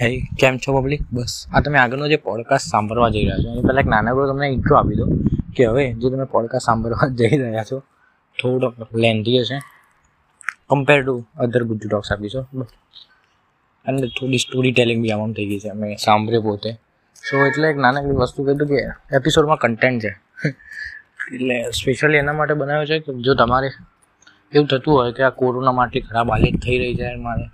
હે કેમ છો પબ્લિક બસ, આ તમે આગળનો જે પોડકાસ્ટ સાંભળવા જઈ રહ્યા છો, એની પહેલાં એક નાનકડો તમને ઇન્ટ્રો આપી દો કે હવે જે તમે પોડકાસ્ટ સાંભળવા જઈ રહ્યા છો, થોડોક લેન્ધી હશે compare to other Gujju talks આપીશો અને થોડી સ્ટોરી ટેલિંગ બી આમાં થઈ ગઈ છે, મેં સાંભળ્યો પોતે. સો એટલે એક નાનકડી વસ્તુ કીધું કે એપિસોડમાં કન્ટેન્ટ છે. એટલે સ્પેશિયલી એના માટે બનાવ્યો છે કે જો તમારે એવું થતું હોય કે આ કોરોના માટે ખરાબ હાલત થઈ રહી છે, મારે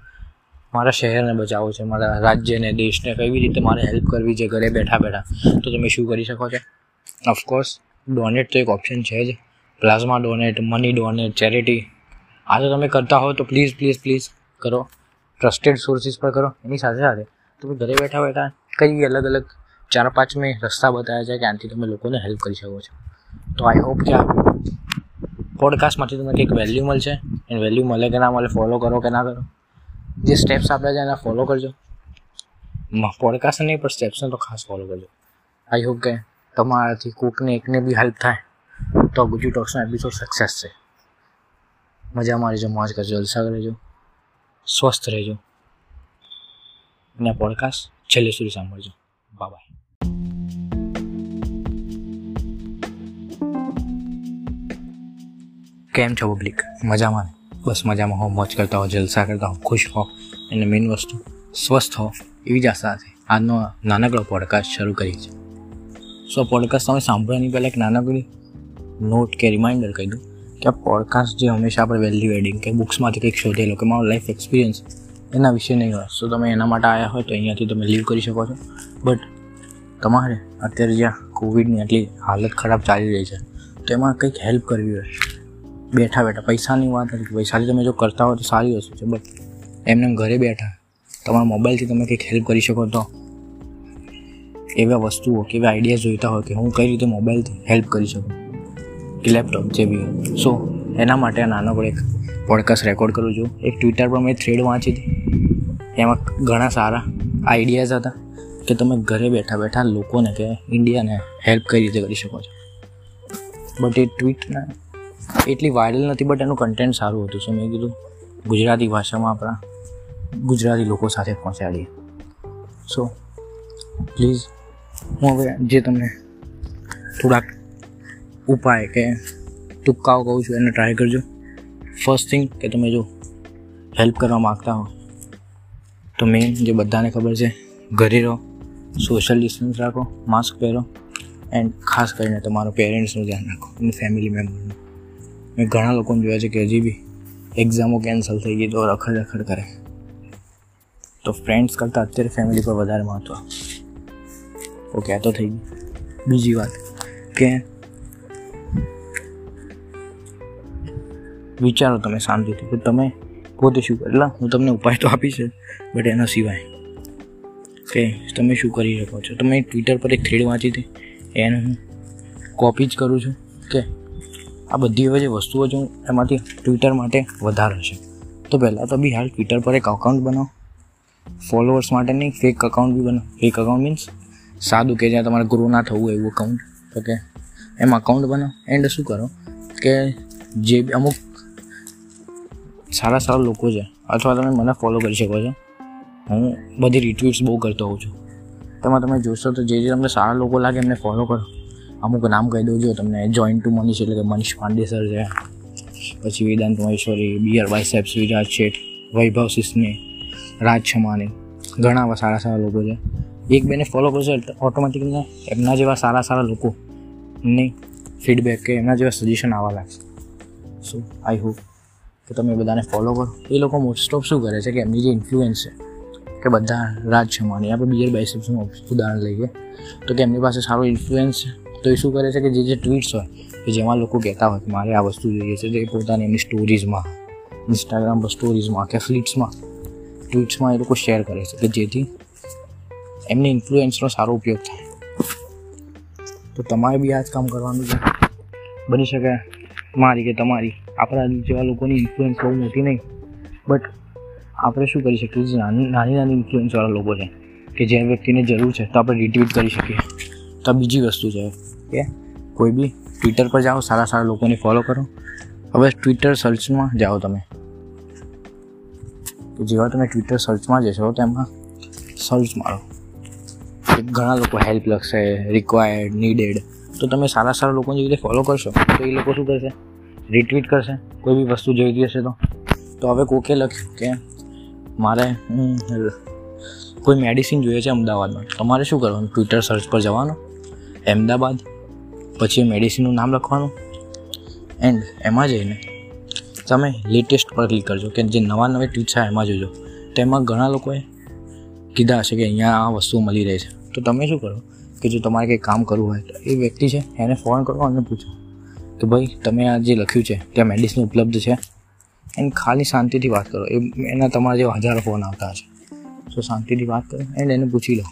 મારા શહેરને બચાવવું છે, મારા રાજ્યને, દેશને, કેવી રીતે મારે હેલ્પ કરવી છે, ઘરે બેઠા બેઠા. તો તમે શું કરી શકો છો? ઓફકોર્સ ડોનેટ તો એક ઓપ્શન છે જ. Plasma donate money donate charity આ જો તમે કરતા હો તો પ્લીઝ પ્લીઝ પ્લીઝ કરો. ટ્રસ્ટેડ સોર્સિસ પર કરો. એની સાથે સાથે તમે ઘરે બેઠા બેઠા કઈ અલગ અલગ ચાર પાંચ મેં રસ્તા બતાવ્યા છે કે આનાથી તમે લોકોને હેલ્પ કરી શકો છો. તો આઈ હોપ કે આ પોડકાસ્ટમાંથી તમને કંઈક વેલ્યુ મળશે. અને વેલ્યુ મળે કે ના મળે ફોલો કરો કે ના કરો. જે સ્ટેપ્સ આપ્યા છે એના ફોલો કરજો. પોડકાસ્ટ નહીં પણ સ્ટેપ્સને તો ખાસ ફોલો કરજો. આઈ હોપ કે તમારાથી કોકને એકને બી હેલ્પ થાય તો ગુજુ ટોક્સનો એપિસોડ સક્સેસ છે. મજા રહેજો મોજ કરજો જલસા રહેજો સ્વસ્થ રહેજો. અને આ પોડકાસ્ટ છેલ્લે સુધી સાંભળજો. બાય કેમ છો પબ્લિક મજામાં બસ મજામાં હો, મોજ કરતા હો, જલસા કરતા હો, ખુશ હો અને મેઇન વસ્તુ સ્વસ્થ હો એવી જ આશા છે. આજનો નાનકડો પોડકાસ્ટ શરૂ કરી છે સો પોડકાસ્ટ તમે સાંભળવાની પહેલાં એક નાનકડી નોટ કે રિમાઇન્ડર કહી દઉં કે આ પોડકાસ્ટ જે હંમેશા આપણે વેલ્યુ વેડિંગ કે બુક્સમાંથી કંઈક શોધેલો કે મારો લાઈફ એક્સપિરિયન્સ એના વિશે નહીં હોય. સો તમે એના માટે આવ્યા હોય તો અહીંયાથી તમે લીવ કરી શકો છો. બટ તમારે અત્યારે જ્યાં કોવિડની આટલી હાલત ખરાબ ચાલી રહી છે, તો એમાં કંઈક હેલ્પ કરવી હોય. બેઠા બેઠા, પૈસાની વાત નથી પૈસાની તમે જો કરતા હો તો સારી વસ્તુ છે બટ એમને ઘરે બેઠા, તમારા મોબાઈલથી તમે કંઈક હેલ્પ કરી શકો તો. એવા વસ્તુઓ કે એવા આઈડિયા જોઈતા હોય કે હું કઈ રીતે મોબાઈલથી હેલ્પ કરી શકું. કે લેપટોપ જે બી સો એના માટે નાનકડો એક પોડકાસ્ટ રેકોર્ડ કરું છું. એક ટ્વિટર પર મેં થ્રેડ વાંચી હતી. એમાં ઘણા સારા આઈડિયાઝ હતા કે તમે ઘરે બેઠા બેઠા લોકોને કે ઇન્ડિયાને હેલ્પ કઈ રીતે કરી શકો છો. બટ એ ટ્વીટના એટલી વાયરલ નથી બટ એનું કન્ટેન્ટ સારું હતું. સો મેં કીધું? ગુજરાતી ભાષામાં આપણા ગુજરાતી લોકો સાથે પહોંચાડીએ. સો પ્લીઝ હું હવે જે તમને થોડાક ઉપાય કે તુક્કાઓ કહું છું, એને ટ્રાય કરજો. ફર્સ્ટ થિંગ કે તમે જો હેલ્પ કરવા માગતા હો, તો મેઇન જે બધાને ખબર છે, ઘરે રહો સોશિયલ ડિસ્ટન્સ રાખો માસ્ક પહેરો એન્ડ ખાસ કરીને તમારું પેરેન્ટ્સનું ધ્યાન રાખો, અને ફેમિલી મેમ્બરનું મેં ઘણા લોકોને જોયા છે કે હજી બી એક્ઝામો કેન્સલ થઈ ગઈ તો રખડ રખડ કરે. તો ફ્રેન્ડ્સ કરતાં અત્યારે ફેમિલી પર વધારે મહત્વ. ઓકે, આ તો થઈ ગયું. બીજી વાત કે વિચારો તમે શાંતિથી. કે તમે પોતે શું એટલે હું તમને ઉપાય તો આપીશ બટ એના સિવાય કે તમે શું કરી શકો છો? તમે ટ્વિટર પર એક થ્રેડ વાંચી હતી, એને હું કોપી જ કરું છું, કે આ બધી જે વસ્તુઓ છે, એમાંથી ટ્વિટર માટે વધારે છે. તો પહેલાં તો બી હાલ ટ્વિટર પર એક અકાઉન્ટ બનાવો. ફોલોઅર્સ માટે નહીં ફેક અકાઉન્ટ બી બનાવો. ફેક અકાઉન્ટ મીન્સ સાદું કે જ્યાં તમારે ગ્રો ના થવું એવું અકાઉન્ટ ઓકે એમ અકાઉન્ટ બનાવો. એન્ડ શું કરો કે જે અમુક સારા સારા લોકો છે, અથવા તમે મને ફોલો કરી શકો છો. હું બધી રિટ્વીટ્સ બહુ કરતો હોઉં છું. તેમાં તમે જોશો તો જે જે તમને સારા લોકો લાગે એમને ફોલો કરો. અમુક નામ કહી દઉં જો તમને જોઈન્ટ ટુ મનીષ એટલે કે મનીષ પાંડે સર છે. પછી વેદાંત મહેશ્વરી બિયર બાયસેપ્સ વિરાજ શેઠ વૈભવ સિસ્ને, રાજ છમાની, ઘણા એવા સારા સારા લોકો છે. એક બેને ફોલો કરશો ઓટોમેટિકલી એમના જેવા સારા સારા લોકોની ફીડબેક કે એમના જેવા સજેશન આવવા લાગશે. સો આઈ હોપ કે તમે બધાને ફોલો કરો. એ લોકો મોસ્ટ ઓફ શું કરે છે કે એમની જે ઇન્ફ્લુઅન્સ છે, કે બધા રાજ છમાની, આપણે બિયર બાયસેપ્સનું ઉદાહરણ લઈએ. તો કે એમની પાસે સારો ઇન્ફ્લુઅન્સ છે. તો એ શું કરે છે કે જે જે ટ્વીટ્સ હોય, કે જેમાં લોકો કહેતા હોય કે મારે આ વસ્તુ જોઈએ છે, તો એ પોતાની એમની સ્ટોરીઝમાં ઇન્સ્ટાગ્રામ પર સ્ટોરીઝમાં કે ફ્લીટ્સમાં ટ્વીટ્સમાં એ લોકો શેર કરે છે કે જેથી એમની ઇન્ફ્લુએન્સનો સારો ઉપયોગ થાય. તો તમારે બી આ જ કામ કરવાનું છે. બની શકે મારી કે તમારી. આપણા જેવા લોકોની ઇન્ફ્લુઅન્સ બહુ મોટી નહીં. બટ આપણે શું કરી શકીએ? નાની નાની નાની ઇન્ફ્લુઅન્સવાળા લોકો છે, કે જે વ્યક્તિને જરૂર છે, તો આપણે રિટ્વીટ કરી શકીએ. તો બીજી વસ્તુ છે. કે કોઈ બી ટ્વિટર પર જાઓ, સારા સારા લોકોને ફોલો કરો. હવે ટ્વિટર સર્ચમાં જાઓ તમે. જેવા તમે ટ્વિટર સર્ચમાં જશો, તો એમાં સર્ચ મારો. ઘણા લોકો હેલ્પ લખશે રિક્વાયર્ડ નીડેડ તો તમે સારા સારા લોકોને જેવી રીતે ફોલો કરશો, તો એ લોકો શું કરશે? રિટ્વીટ કરશે, કોઈ બી વસ્તુ જોઈતી હશે તો. તો હવે કોકે લખ્યું કે મારે કોઈ મેડિસિન જોઈએ છે અમદાવાદમાં. તમારે શું કરવાનું? ટ્વિટર સર્ચ પર જવાનું. અમદાવાદ, પછી મેડિસિનનું નામ લખવાનું. એન્ડ એમાં જઈને તમે લેટેસ્ટ પર ક્લિક કરજો કે જે નવા નવી ટ્વીટ છે એમાં જોજો. તેમાં ઘણા લોકોએ કીધા હશે કે અહીંયા આ વસ્તુ મળી રહે છે. તો તમે શું કરો કે જો તમારે કંઈ કામ કરવું હોય તો એ વ્યક્તિ છે એને ફોન કરો અને પૂછો કે ભાઈ તમે આ જે લખ્યું છે ત્યાં મેડિસિન ઉપલબ્ધ છે? એન્ડ ખાલી શાંતિથી વાત કરો. એ એના તમારા જેવા હજારો ફોન આવતા હશે. સો શાંતિથી વાત કરો એન્ડ એને પૂછી લો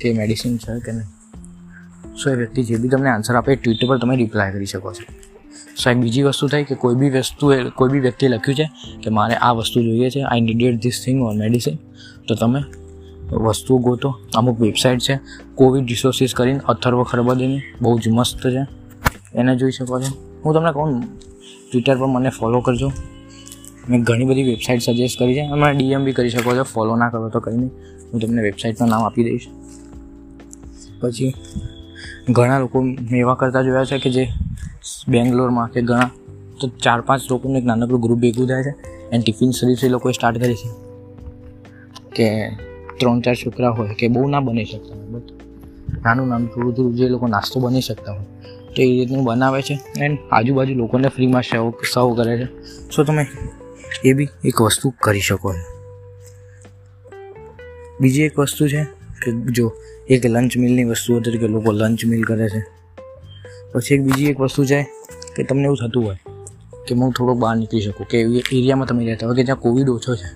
કે મેડિસિન છે કે નહીં. સો એ વ્યક્તિ જે બી તમને આન્સર આપે, એ ટ્વિટર પર તમે રિપ્લાય કરી શકો છો. સો એક બીજી વસ્તુ થઈ કે કોઈ બી વસ્તુ કોઈ બી વ્યક્તિએ લખ્યું છે કે મારે આ વસ્તુ જોઈએ છે I needed this thing on medicine તો તમે વસ્તુઓ ગોતો. અમુક વેબસાઇટ છે કોવિડ રિસોર્સિસ કરીને અથર્વ ખરબદીની બહુ જ મસ્ત છે. એને જોઈ શકો છો. હું તમને કહું ટ્વિટર પર મને ફોલો કરજો. મેં ઘણી બધી વેબસાઇટ સજેસ્ટ કરી છે. અને ડીએમ બી કરી શકો છો. ફોલો ના કરો તો કંઈ નહીં. હું તમને વેબસાઇટનું નામ આપી દઈશ. પછી ઘણા લોકો મેં એવા કરતા જોયા છે કે જે બેંગ્લોરમાં કે ઘણા, તો ચાર પાંચ લોકોનું એક નાનકડું ગ્રુપ ભેગું થાય છે એન્ડ ટિફિન સર્વિસ એ લોકોએ સ્ટાર્ટ કરી છે કે ત્રણ ચાર છોકરા હોય કે બહુ ના બની શકતા હોય, બટ નાનું નાનું થોડું થોડું જે લોકો નાસ્તો બની શકતા હોય, તો એ રીતનું બનાવે છે એન્ડ આજુબાજુ લોકોને ફ્રીમાં સર્વ સર્વ કરે છે. સો તમે એ બી એક વસ્તુ કરી શકો બીજી એક વસ્તુ છે કે જો એક લંચ મિલની વસ્તુઓ તરીકે લોકો લંચ મિલ કરે છે. પછી એક બીજી એક વસ્તુ છે કે તમને એવું થતું હોય કે હું થોડોક બહાર નીકળી શકું, કે એરિયામાં તમે રહેતા હોય કે જ્યાં કોવિડ ઓછો છે,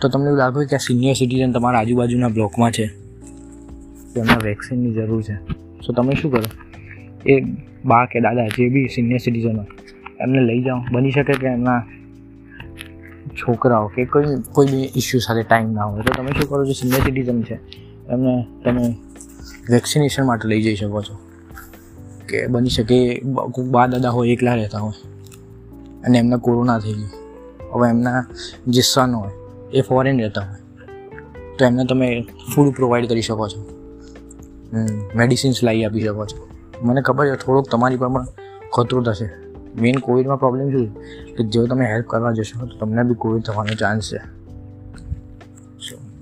તો તમને એવું લાગે કે આ સિનિયર સિટીઝન તમારા આજુબાજુના બ્લોકમાં છે તેમને વેક્સિનની જરૂર છે. તો તમે શું કરો? એ બા કે દાદા જે બી સિનિયર સિટીઝન હોય, એમને લઈ જાઓ. બની શકે કે એમના છોકરાઓ કે કોઈ કોઈ બી ઇસ્યુ સાથે ટાઈમ ના હોય. તો તમે શું કરો? છો સિનિયર સિટીઝન છે એમને તમે વેક્સિનેશન માટે લઈ જઈ શકો છો. કે બની શકે બા દાદા હોય એકલા રહેતા હોય. અને એમને કોરોના થઈ ગયું. હવે એમના જે સન હોય, એ ફોરેન રહેતા હોય. તો એમને તમે ફૂડ પ્રોવાઈડ કરી શકો છો. મેડિસિન્સ લાવી આપી શકો છો. મને ખબર છે, થોડોક તમારી પર પણ ખતરો થશે. મેઇન કોવિડમાં પ્રોબ્લેમ શું કે જો તમે હેલ્પ કરવા જશો, તો તમને બી કોવિડ થવાનો ચાન્સ છે.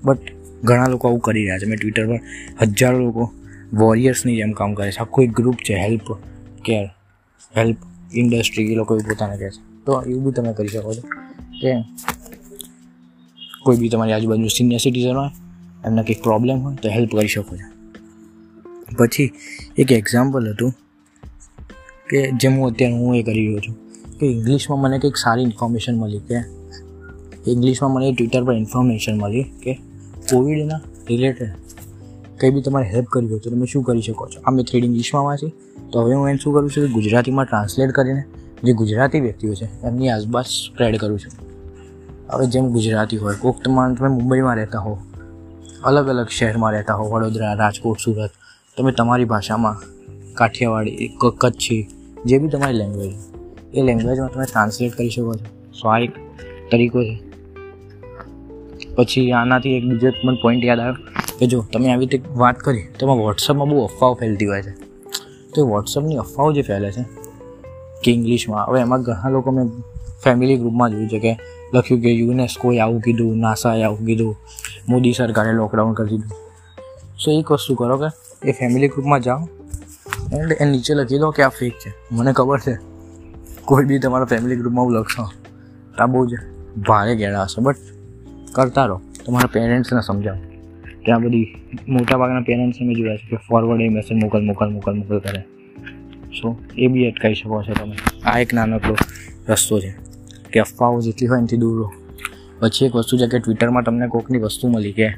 બટ ઘણા લોકો આવું કરી રહ્યા છે. મેં ટ્વિટર પર હજારો લોકો વોરિયર્સની જેમ કામ કરે છે. આખો એક ગ્રુપ છે હેલ્પ કેર હેલ્પ ઇન્ડસ્ટ્રી એ લોકો પોતાને કહે છે. તો એવું બી તમે કરી શકો છો કે કોઈ બી તમારી આજુબાજુ સિનિયર સિટીઝન હોય, એમને કંઈક પ્રોબ્લેમ હોય તો હેલ્પ કરી શકો છો. પછી એક એક્ઝામ્પલ હતું કે જેમ હું અત્યારે હું એ કરી રહ્યો છું કે ઇંગ્લિશમાં મને કંઈક સારી ઇન્ફોર્મેશન મળી કે ઇંગ્લિશમાં મને ટ્વિટર પર ઇન્ફોર્મેશન મળી કે કોવિડના રિલેટેડ કંઈ બી તમારે હેલ્પ કરવી હોય તો તમે શું કરી શકો છો? આ મેં થ્રેડ ઇંગ્લિશમાં વાંચી તો હવે હું એમ શું કરું છું કે ગુજરાતીમાં ટ્રાન્સલેટ કરીને જે ગુજરાતી વ્યક્તિઓ છે, એમની આસપાસ સ્પ્રેડ કરું છું. હવે જેમ ગુજરાતી હોય, કોક તમારે તમે મુંબઈમાં રહેતા હો, અલગ અલગ શહેરમાં રહેતા હો, વડોદરા, રાજકોટ, સુરત, તમે તમારી ભાષામાં કાઠિયાવાડી કચ્છી, જે બી તમારી લેંગ્વેજ એ લેંગ્વેજમાં તમે ટ્રાન્સલેટ કરી શકો છો. સો આ એક તરીકો છે. પછી આનાથી એક બીજો મને પોઈન્ટ યાદ આવ્યો કે જો તમે આવી રીતે વાત કરી તો એમાં વોટ્સઅપમાં બહુ અફવાઓ ફેલતી હોય છે. તો એ વોટ્સઅપની અફવાઓ જે ફેલે છે, કે ઇંગ્લિશમાં હવે એમાં ઘણા લોકો મેં ફેમિલી ગ્રુપમાં જોયું છે કે લખ્યું કે યુનેસ્કોએ આવું કીધું નાસાએ આવું કીધું, મોદી સરકારે લોકડાઉન કરી દીધું. સો એક વસ્તુ કરો કે એ ફેમિલી ગ્રુપમાં જાઓ એન્ડ એ નીચે લખી દો કે આ ફેક છે. મને ખબર છે, કોઈ બી તમારા ફેમિલી ગ્રુપમાં હું લખશો આ બહુ જ ભારે ગેડા હશે. બટ કરતા રહો. તમારા પેરેન્ટ્સને સમજાવો. ત્યાં બધી બધી મોટાભાગના પેરેન્ટ્સ મેં જોયા છે કે ફોરવર્ડ એ મેસેજ મોકલ મોકલ મોકલ મોકલ કરે. સો એ બી અટકાવી શકો છો તમે. આ એક નાનકડો રસ્તો છે. કે અફવાઓ જેટલી હોય એનાથી દૂર રહો. પછી એક વસ્તુ છે કે ટ્વિટરમાં તમને કોઈકની વસ્તુ મળી કે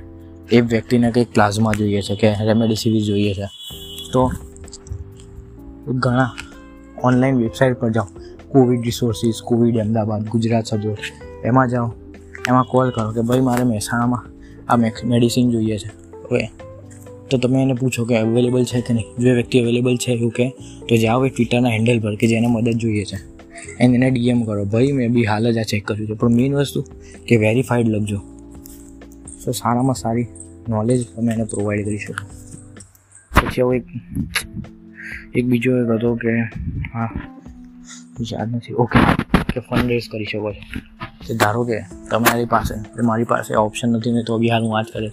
એ વ્યક્તિને કંઈક પ્લાઝમા જોઈએ છે કે રેમેડિસિવિર જોઈએ છે. તો ઘણા ઓનલાઈન વેબસાઇટ પર જાઓ. Covid resources covid Ahmedabad, Gujarat સજોડ એમાં જાઓ. એમાં કોલ કરો કે ભાઈ મારે મહેસાણામાં આ મેડિસિન જોઈએ છે. હવે તો તમે એને પૂછો કે અવેલેબલ છે કે નહીં? જો એ વ્યક્તિ અવેલેબલ છે એવું કે, તો જાઓ એ ટ્વિટરના હેન્ડલ પર કે જેને મદદ જોઈએ છે. એને એને ડીએમ કરો. ભાઈ, મેં બી હાલ જ આ ચેક કર્યું છે. પણ મેઇન વસ્તુ કે વેરીફાઈડ લખજો. તો સારામાં સારી નોલેજ તમે એને પ્રોવાઈડ કરી શકો. પછી હવે એક એક બીજો એક હતો કે, હા યાદ નથી. ઓકે, કે ફંડ રેઝ કરી શકો છો. કે ધારો કે તમારી પાસે મારી પાસે ઓપ્શન નથી ને તો બી હાલ હું વાત કરે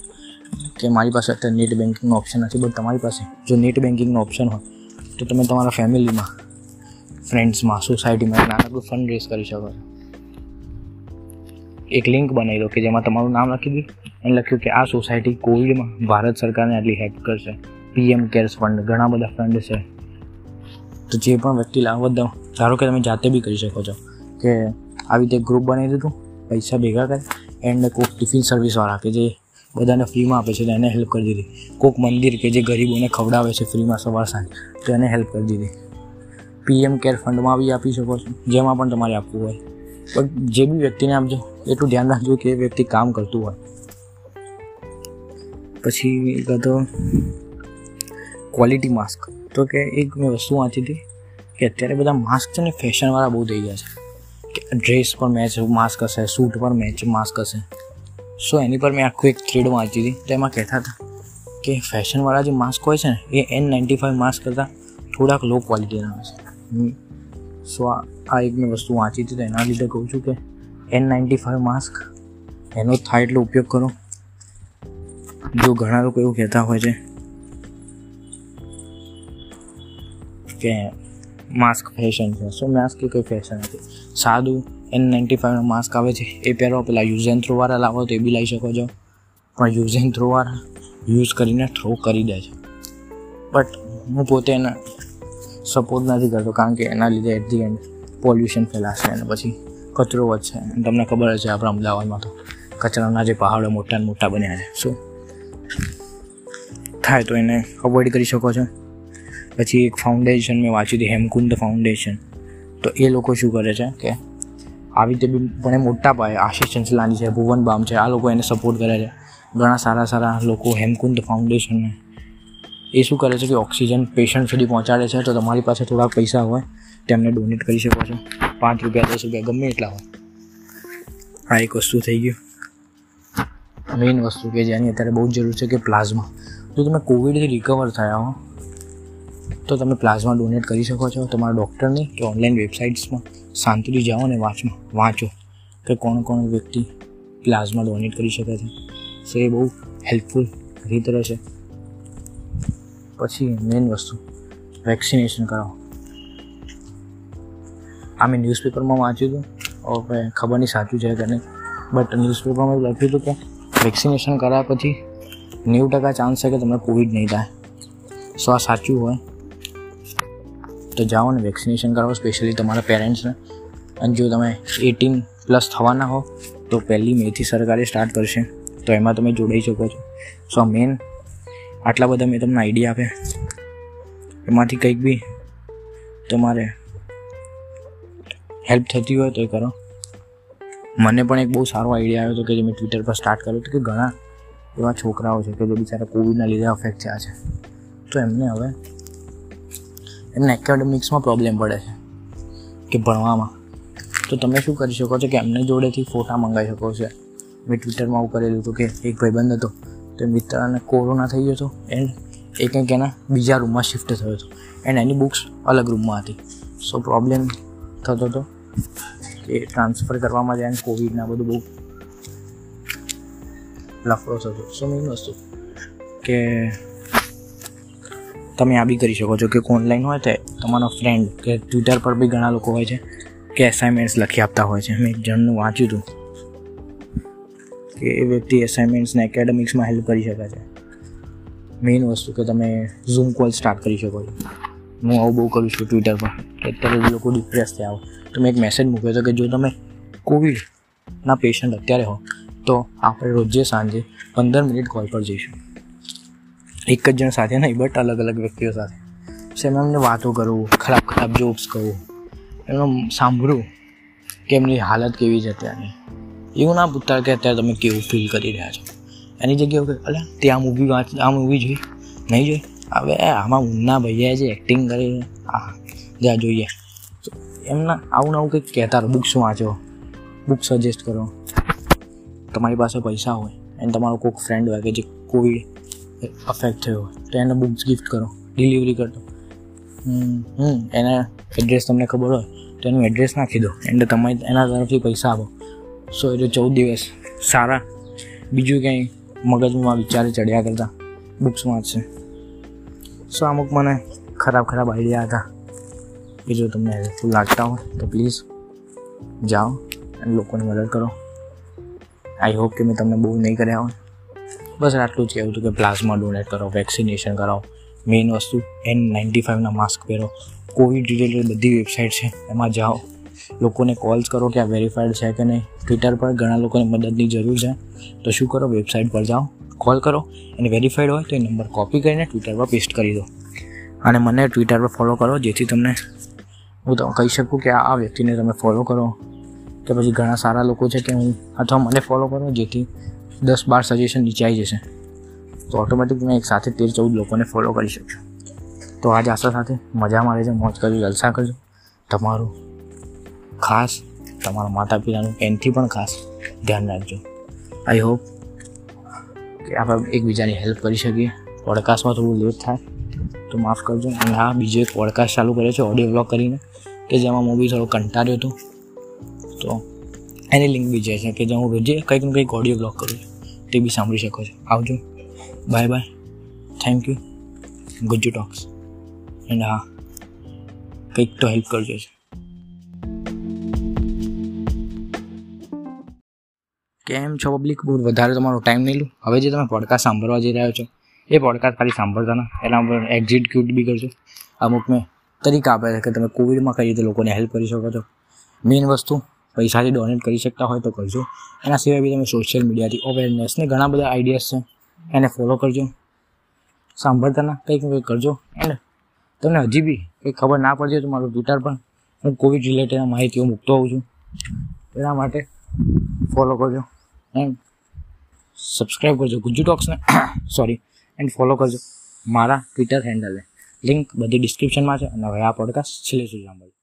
કે મારી પાસે અત્યારે નેટ બેન્કિંગનો ઓપ્શન નથી બટ તમારી પાસે જો નેટ બેન્કિંગનો ઓપ્શન હોય, તો તમે તમારા ફેમિલીમાં ફ્રેન્ડ્સમાં સોસાયટીમાં નાનકડું ફંડ રેઝ કરી શકો એક લિંક બનાવી દો કે જેમાં તમારું નામ લખી દીધું અને લખ્યું કે આ સોસાયટી કોવિડમાં ભારત સરકારને આટલી હેલ્પ કરશે. પીએમ કેર્સ ફંડ ઘણા બધા ફંડ છે. તો જે પણ વ્યક્તિ લાભ ધારો કે તમે જાતે બી કરી શકો છો કે આવી રીતે ગ્રુપ બનાવી દીધું પૈસા ભેગા કરે એન્ડ કોઈક ટિફિન સર્વિસવાળા કે જે બધાને ફ્રીમાં આપે છે તો એને હેલ્પ કરી દીધી. કોઈક મંદિર કે જે ગરીબોને ખવડાવે છે ફ્રીમાં સવાર સાંજ તો એને હેલ્પ કરી દીધી. પીએમ કેર ફંડમાં બી આપી શકો છો, જેમાં પણ તમારે આપવું હોય. પણ જે બી વ્યક્તિને આપજો, એટલું ધ્યાન રાખજો કે એ વ્યક્તિ કામ કરતું હોય. પછી એક ક્વોલિટી માસ્ક તો કે એક મેં વસ્તુ વાંચી હતી કે અત્યારે બધા માસ્ક છે ને ફેશનવાળા બહુ થઈ ગયા છે. ડ્રેસ પર મેચ માસ્ક હશે સૂટ પર મેચ માસ્ક હશે. સો એની પર મેં આખું એક થ્રેડ વાંચી હતી. તો એમાં કહેતા હતા કે ફેશનવાળા જે માસ્ક હોય છે ને, એ એન નાઇન્ટી ફાઇવ માસ્ક કરતાં થોડાક લો ક્વોલિટીના હશે સો આ એક મેં વસ્તુ વાંચી હતી તો એના લીધે કહું છું કે એન નાઇન્ટી ફાઇવ માસ્ક એનો થાય એટલો ઉપયોગ કરો. જો ઘણા લોકો એવું કહેતા હોય છે કે માસ્ક ફેશન છે. સો માસ્ક કોઈ ફેશન નથી. સાદું એન નાઇન્ટી ફાઇવનો માસ્ક આવે છે, એ પહેરો પેલા યુઝ એન્ડ થ્રોવાળા લાવો તો એ બી લઈ શકો છો. પણ યુઝ એન્ડ થ્રોવાળા યુઝ કરીને થ્રો કરી દે છે. બટ હું પોતે એને સપોર્ટ નથી કરતો, કારણ કે એના લીધે એટ ધી એન્ડ પોલ્યુશન ફેલાશે અને પછી કચરો વધશે. તમને ખબર છે આપણા અમદાવાદમાં તો કચરાના જે પહાડો મોટા મોટા બન્યા છે. શું થાય તો એને અવોઇડ કરી શકો છો. પછી એક ફાઉન્ડેશન મેં વાંચ્યું હતું હેમકુંદ ફાઉન્ડેશન તો એ લોકો શું કરે છે કે આવી રીતે બી પણ મોટા પાયે, આશીષ ચંચલાની છે, ભુવન બામ છે, આ લોકો એને સપોર્ટ કરે છે. ઘણા સારા સારા લોકો હેમકુંદ ફાઉન્ડેશનને એ શું કરે છે કે ઓક્સિજન પેશન્ટ સુધી પહોંચાડે છે, તો તમારી પાસે થોડા પૈસા હોય તેમને ડોનેટ કરી શકો છો. પાંચ રૂપિયા, દસ રૂપિયા, ગમે એટલા હોય. આ એક વસ્તુ થઈ ગયું. મેઇન વસ્તુ કે જેની અત્યારે બહુ જ જરૂર છે કે પ્લાઝમા જો તમે કોવિડથી રિકવર થયા હો તો તમે પ્લાઝમા ડોનેટ કરી શકો છો તમારા ડૉક્ટરની કે ઓનલાઈન વેબસાઇટ્સમાં શાંતિથી જાઓ અને વાંચમાં વાંચો કે કોણ કોણ વ્યક્તિ પ્લાઝમા ડોનેટ કરી શકે છે. સો એ બહુ હેલ્પફુલ રીત રહેશે. પછી મેઇન વસ્તુ, વેક્સિનેશન કરાવો. આ મેં ન્યૂઝપેપરમાં વાંચ્યું હતું. હવે ખબર નહીં સાચું છે કે નહીં. બટ ન્યૂઝપેપરમાં લખ્યું હતું કે વેક્સિનેશન કરાયા પછી નેવું ટકા ચાન્સ છે કે તમને કોવિડ નહીં થાય. સો આ સાચું હોય. તો જાઓ ને વેક્સિનેશન કરાવો સ્પેશિયલી તમારા પેરેન્ટ્સને અને જો તમે એટીન પ્લસ થવાના હો, તો પહેલી મેથી સરકારે સ્ટાર્ટ કરશે. તો એમાં તમે જોડાઈ શકો છો. સો મેન આટલા બધા મેં તમને આઈડિયા આપ્યા. એમાંથી કંઈક બી તમારે હેલ્પ થતી હોય તો એ કરો. મને પણ એક બહુ સારો આઈડિયા આવ્યો હતો કે જે મેં ટ્વિટર પર સ્ટાર્ટ કર્યું હતો કે ઘણા એવા છોકરાઓ છે કે જે બિચારા કોવિડના લીધે અફેક્ટ થયા છે. તો એમને હવે એમને એકેડેમિક્સમાં પ્રોબ્લેમ પડે છે કે ભણવામાં. તો તમે શું કરી શકો છો કે એમને જોડેથી ફોટા મંગાવી શકો છો. મેં ટ્વિટરમાં આવું કરેલું હતું કે એક ભાઈબંધ હતો, તો મિત્રને કોરોના થઈ ગયો હતો એન્ડ એ કંઈક એના બીજા રૂમમાં શિફ્ટ થયો હતો. એન્ડ એની બુક્સ અલગ રૂમમાં હતી. સો પ્રોબ્લેમ થતો હતો કે ટ્રાન્સફર કરવામાં જાય કોવિડના બધું બહુ લફડો થતો સો મેઇન વસ્તુ કે તમે આ બી કરી શકો છો. કે ઓનલાઈન હોય તો તમારો ફ્રેન્ડ કે ટ્વિટર પર બી ઘણા લોકો હોય છે કે એસાઇનમેન્ટ્સ લખી આપતા હોય છે. મેં જણનું વાંચ્યું હતું કે એ વ્યક્તિ એસાઇનમેન્ટ્સને એકેડેમિક્સમાં હેલ્પ કરી શકે છે. મેઇન વસ્તુ કે તમે ઝૂમ કોલ સ્ટાર્ટ કરી શકો છો. હું આવું બહુ કરું છું ટ્વિટર પર. કે અત્યારે લોકો ડિપ્રેસ થયા હોય. તો મેં એક મેસેજ મૂક્યો હતો કે જો તમે કોવિડના પેશન્ટ અત્યારે હો, તો આપણે રોજે સાંજે પંદર મિનિટ કોલ પર જઈશું. એક જ જણ સાથે નહીં, બટ અલગ અલગ વ્યક્તિઓ સાથે. એમાં એમને વાતો કરું, ખરાબ ખરાબ જોક્સ કહું એમનું સાંભળું કે એમની હાલત કેવી છે અત્યારની એવું ના પૂછતા કે અત્યારે તમે કેવું ફીલ કરી રહ્યા છો. એની જગ્યાએ કે અલ્યા તે આ મૂવી વાંચ આ મૂવી જોઈ? નહીં જોઈ? હવે આમાં ઉન્ના ભૈયા જે એક્ટિંગ કરી હા જ્યાં જોઈએ. એમના આવું આવું કંઈક કહેતા બુક્સ વાંચો બુક સજેસ્ટ કરો. તમારી પાસે પૈસા હોય અને તમારો કોઈક ફ્રેન્ડ હોય કે જે કોવિડ અફેક્ટ થયો. હોય તો એને બુક્સ ગિફ્ટ કરો ડિલિવરી કરતો. હમ હમ, એના એડ્રેસ તમને ખબર હોય, તો એનું એડ્રેસ નાખી દો. એટલે તમે એના તરફથી પૈસા આપો. સો એટલે ચૌદ દિવસ. સારા. બીજું કંઈ મગજમાં વિચારે ચડ્યા કરતા. બુક્સ વાંચશે સો અમુક મને ખરાબ ખરાબ આઈડિયા હતા. કે જો તમને હેલ્પફુલ લાગતા હોય, તો પ્લીઝ જાઓ અને લોકોને મદદ કરો. આઈ હોપ કે મેં તમને બહુ નહીં કર્યા હોય. બસ આટલું જ કહેવું હતું કે પ્લાઝમા ડોનેટ કરો, વેક્સિનેશન કરાવો. મેઇન વસ્તુ એન નાઇન્ટી ફાઇવના માસ્ક પહેરો. કોવિડ રિલેટેડ બધી વેબસાઇટ છે, એમાં જાઓ. લોકોને કોલ્સ કરો કે આ વેરીફાઈડ છે કે નહીં. ટ્વિટર પર ઘણા લોકોને મદદની જરૂર છે. તો શું કરો વેબસાઇટ પર જાઓ કોલ કરો. અને વેરીફાઈડ હોય તો એ નંબર કોપી કરીને ટ્વિટર પર પેસ્ટ કરી દો. અને મને ટ્વિટર પર ફોલો કરો, જેથી તમને હું તમે કહી શકું કે આ વ્યક્તિને તમે ફોલો કરો. કે પછી ઘણા સારા લોકો છે કે હું અથવા મને ફોલો કરો, જેથી દસ બાર સજેશન નીચે આવી જશે. તો ઓટોમેટિક મેં એક સાથે તેર ચૌદ લોકોને ફોલો કરી શકશો. તો આજ આશા સાથે મજામાં રહેજો મોજ કરજો, જલસા કરજો. તમારું ખાસ, તમારા માતા પિતાનું એનથી પણ ખાસ ધ્યાન રાખજો. આઈ હોપ કે આપણે એકબીજાની હેલ્પ કરી શકીએ. પોડકાસ્ટમાં થોડું લેટ થાય, તો માફ કરજો. અને આ બીજો એક પોડકાસ્ટ ચાલુ કર્યો છે ઓડિયો બ્લોગ કરીને, કે જેમાં હું બી થોડો કંટાળ્યો હતો. તો એની લિંક બી જે છે, કે જે હું રોજે કંઈક ને કંઈક ઓડિયો બ્લોગ કરું છું. તે બી સાંભળી શકો છો. આવજો. Bye bye thank you Gujju talks and હા, કંઈક તો હેલ્પ કરજો છે કેમ છો પબ્લિક બહુ વધારે તમારો ટાઈમ નહીં લઉં હવે જે તમે પોડકાસ્ટ સાંભળવા જઈ રહ્યો છો, એ પોડકાસ્ટ ખાલી સાંભળતા ના. એના પર એક્ઝિક્યુટ બી કરજો. અમુક મેં તરીકા આપ્યા છે કે તમે કોવિડમાં કઈ રીતે લોકોને હેલ્પ કરી શકો છો. મેઇન વસ્તુ પૈસાથી ડોનેટ કરી શકતા હોય તો કરજો. એના સિવાય બી તમે સોશિયલ મીડિયાથી અવેરનેસને ઘણા બધા આઈડિયાઝ છે, એને ફોલો કરજો. સાંભળતાના કંઈક કંઈક કરજો. એન્ડ તમને હજી બી કંઈ ખબર ના પડશે તો મારું ટ્વિટર પર હું કોવિડ રિલેટેડ માહિતીઓ મૂકતો હોઉં છું. એના માટે ફોલો કરજો એન્ડ સબસ્ક્રાઈબ કરજો. ગુજ્જુ ટોક્સને સોરી એન્ડ ફોલો કરજો. મારા ટ્વિટર હેન્ડલે લિંક બધી ડિસ્ક્રિપ્શનમાં છે. અને હવે આ પોડકાસ્ટ છેલ્લે સુધી સાંભળજો.